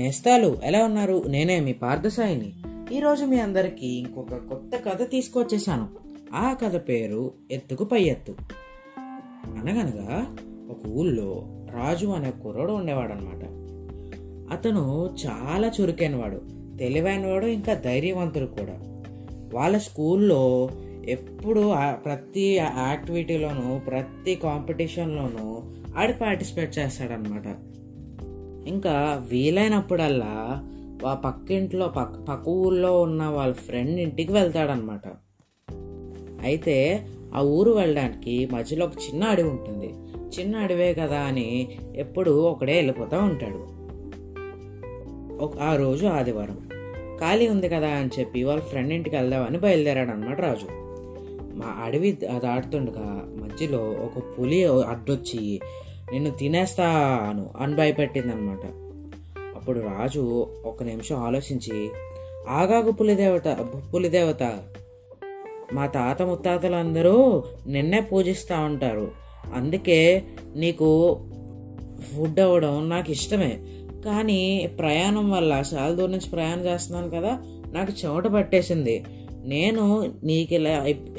నేస్తాలు ఎలా ఉన్నారు? నేనే మీ పార్థసాయిని. ఈరోజు మీ అందరికీ ఇంకొక కొత్త కథ తీసుకొచ్చేసాను ఆ కథ పేరు ఎత్తుకు పై ఎత్తు. అనగనగా ఒక ఊళ్ళో రాజు అనే కుర్రోడు ఉండేవాడు అనమాట అతను చాలా చురుకైనవాడు తెలివైనవాడు ఇంకా ధైర్యవంతుడు కూడా. వాళ్ళ స్కూల్లో ఎప్పుడు ప్రతి యాక్టివిటీలోనూ ప్రతి కాంపిటీషన్లోనూ ఆడి పార్టిసిపేట్ చేస్తాడనమాట ఇంకా వీలైనప్పుడల్లా ఆ పక్కింట్లో పక్క పక్క ఊళ్ళో ఉన్న వాళ్ళ ఫ్రెండ్ ఇంటికి వెళ్తాడనమాట అయితే ఆ ఊరు వెళ్ళడానికి మధ్యలో ఒక చిన్న అడవి ఉంటుంది. చిన్న అడవే కదా అని ఎప్పుడు ఒకడే వెళ్ళిపోతూ ఉంటాడు. ఒక ఆ రోజు ఆదివారం. ఖాళీ ఉంది కదా అని చెప్పి వాళ్ళ ఫ్రెండ్ ఇంటికి వెళ్దామని బయలుదేరాడు అనమాట రాజు. మా అడవి దాటుతుండగా మధ్యలో ఒక పులి అడ్డొచ్చి నిన్ను తినేస్తాను అని భయపెట్టింది అనమాట అప్పుడు రాజు ఒక నిమిషం ఆలోచించి ఆగాగు పులిదేవత పులిదేవత. మా తాత ముత్తాతలందరూ నిన్నే పూజిస్తూ ఉంటారు. అందుకే నీకు ఫుడ్ అవ్వడం నాకు ఇష్టమే. కానీ ప్రయాణం వల్ల చాలా దూరం నుంచి ప్రయాణం చేస్తున్నాను కదా నాకు చెమట పట్టేసింది. నేను నీకు ఇలా ఇప్-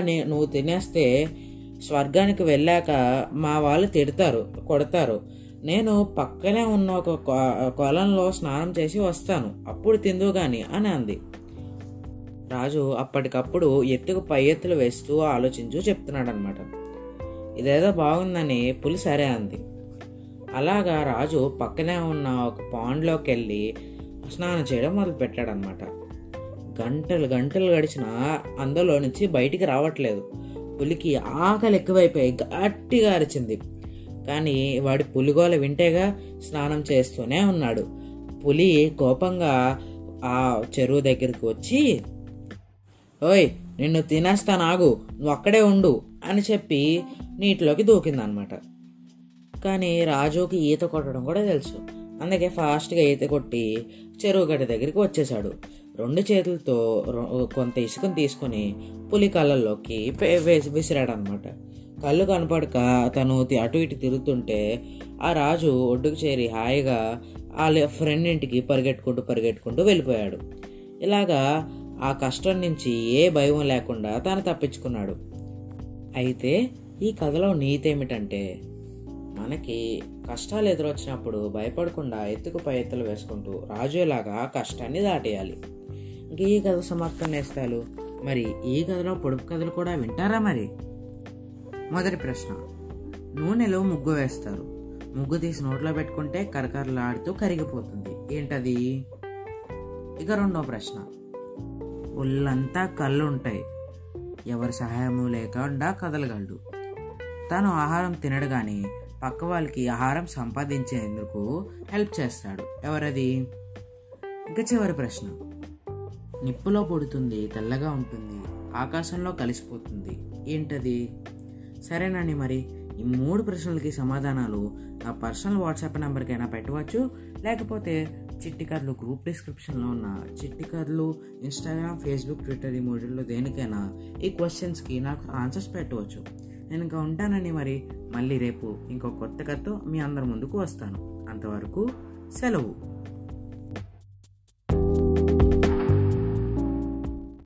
నే నువ్వు తినేస్తే స్వర్గానికి వెళ్ళాక మా వాళ్ళు తిడతారు కొడతారు. నేను పక్కనే ఉన్న ఒక కొ- కొలంలో స్నానం చేసి వస్తాను. అప్పుడు తిందు గాని అని అంది. రాజు అప్పటికప్పుడు ఎత్తుకు పై ఎత్తులు వేస్తూ ఆలోచించు చెప్తున్నాడు అనమాట ఇదేదో బాగుందని పులి సరే అంది. అలాగా రాజు పక్కనే ఉన్న ఒక పాండ్లోకి వెళ్ళి స్నానం చేయడం మొదలుపెట్టాడనమాట గంటలు గంటలు గడిచినా అందులో నుంచి బయటికి రావట్లేదు. పులికి ఆకలి ఎక్కువైపోయి గట్టిగా అరిచింది. కానీ వాడి పులిగోల వింటేగా స్నానం చేస్తూనే ఉన్నాడు. పులి కోపంగా ఆ చెరువు దగ్గరికి వచ్చి ఓయ్ నిన్ను తినేస్తాను ఆగు నువ్వు అక్కడే ఉండు అని చెప్పి నీటిలోకి దూకిందనమాట. కానీ రాజుకి ఈత కొట్టడం కూడా తెలుసు. అందుకే ఫాస్ట్గా ఈత కొట్టి చెరువు గడ్డ దగ్గరికి వచ్చేసాడు రెండు చేతులతో రొ- కొంత ఇసుకను తీసుకొని పులి కళ్ళల్లోకి వేసి వేసి విసిరాడనమాట. కళ్ళు కనపడక తను అటు ఇటు తిరుగుతుంటే ఆ రాజు ఒడ్డుకు చేరి హాయిగా వాళ్ళ ఫ్రెండ్ ఇంటికి పరిగెట్టుకుంటూ పరిగెట్టుకుంటూ వెళ్ళిపోయాడు. ఇలాగా ఆ కష్టం నుంచి ఏ భయం లేకుండా తాను తప్పించుకున్నాడు. అయితే ఈ కథలో నీతి ఏమిటంటే మనకి కష్టాలు ఎదురొచ్చినప్పుడు భయపడకుండా ఎత్తుకు పై ఎత్తులు వేసుకుంటూ రాజు ఇలాగా కష్టాన్ని దాటేయాలి. ఇంక ఈ కథ సమాప్తం నేస్తాలు. మరి ఈ కథలో పొడుపు కథలు కూడా వింటారా మరి? మొదటి ప్రశ్న. నూనెలో ముగ్గు వేస్తారు. ముగ్గు తీసి నోట్లో పెట్టుకుంటే కరకరలాడుతూ కరిగిపోతుంది. ఏంటది? ఇక రెండో ప్రశ్న. ఒళ్ళంతా కళ్ళు ఉంటాయి ఎవరి సహాయము లేకుండా కదలగలడు. తను ఆహారం తినడు కానీ పక్క వాళ్ళకి ఆహారం సంపాదించేందుకు హెల్ప్ చేస్తాడు. ఎవరది? ఇంకా చివరి ప్రశ్న. నిప్పులో పుడుతుంది తెల్లగా ఉంటుంది ఆకాశంలో కలిసిపోతుంది. ఏంటది? సరేనండి మరి ఈ మూడు ప్రశ్నలకి సమాధానాలు నా పర్సనల్ వాట్సాప్ నెంబర్కైనా పెట్టవచ్చు లేకపోతే చిట్టి కథలు గ్రూప్ డిస్క్రిప్షన్లో ఉన్న చిట్టి కథలు ఇన్స్టాగ్రామ్ ఫేస్బుక్ ట్విట్టర్ ఈ మూడుల్లో దేనికైనా ఈ క్వశ్చన్స్కి నాకు ఆన్సర్స్ పెట్టవచ్చు. నేను ఇంకా ఉంటానని మరి మళ్ళీ రేపు ఇంకో కొత్త కథతో మీ అందరి ముందుకు వస్తాను. అంతవరకు సెలవు.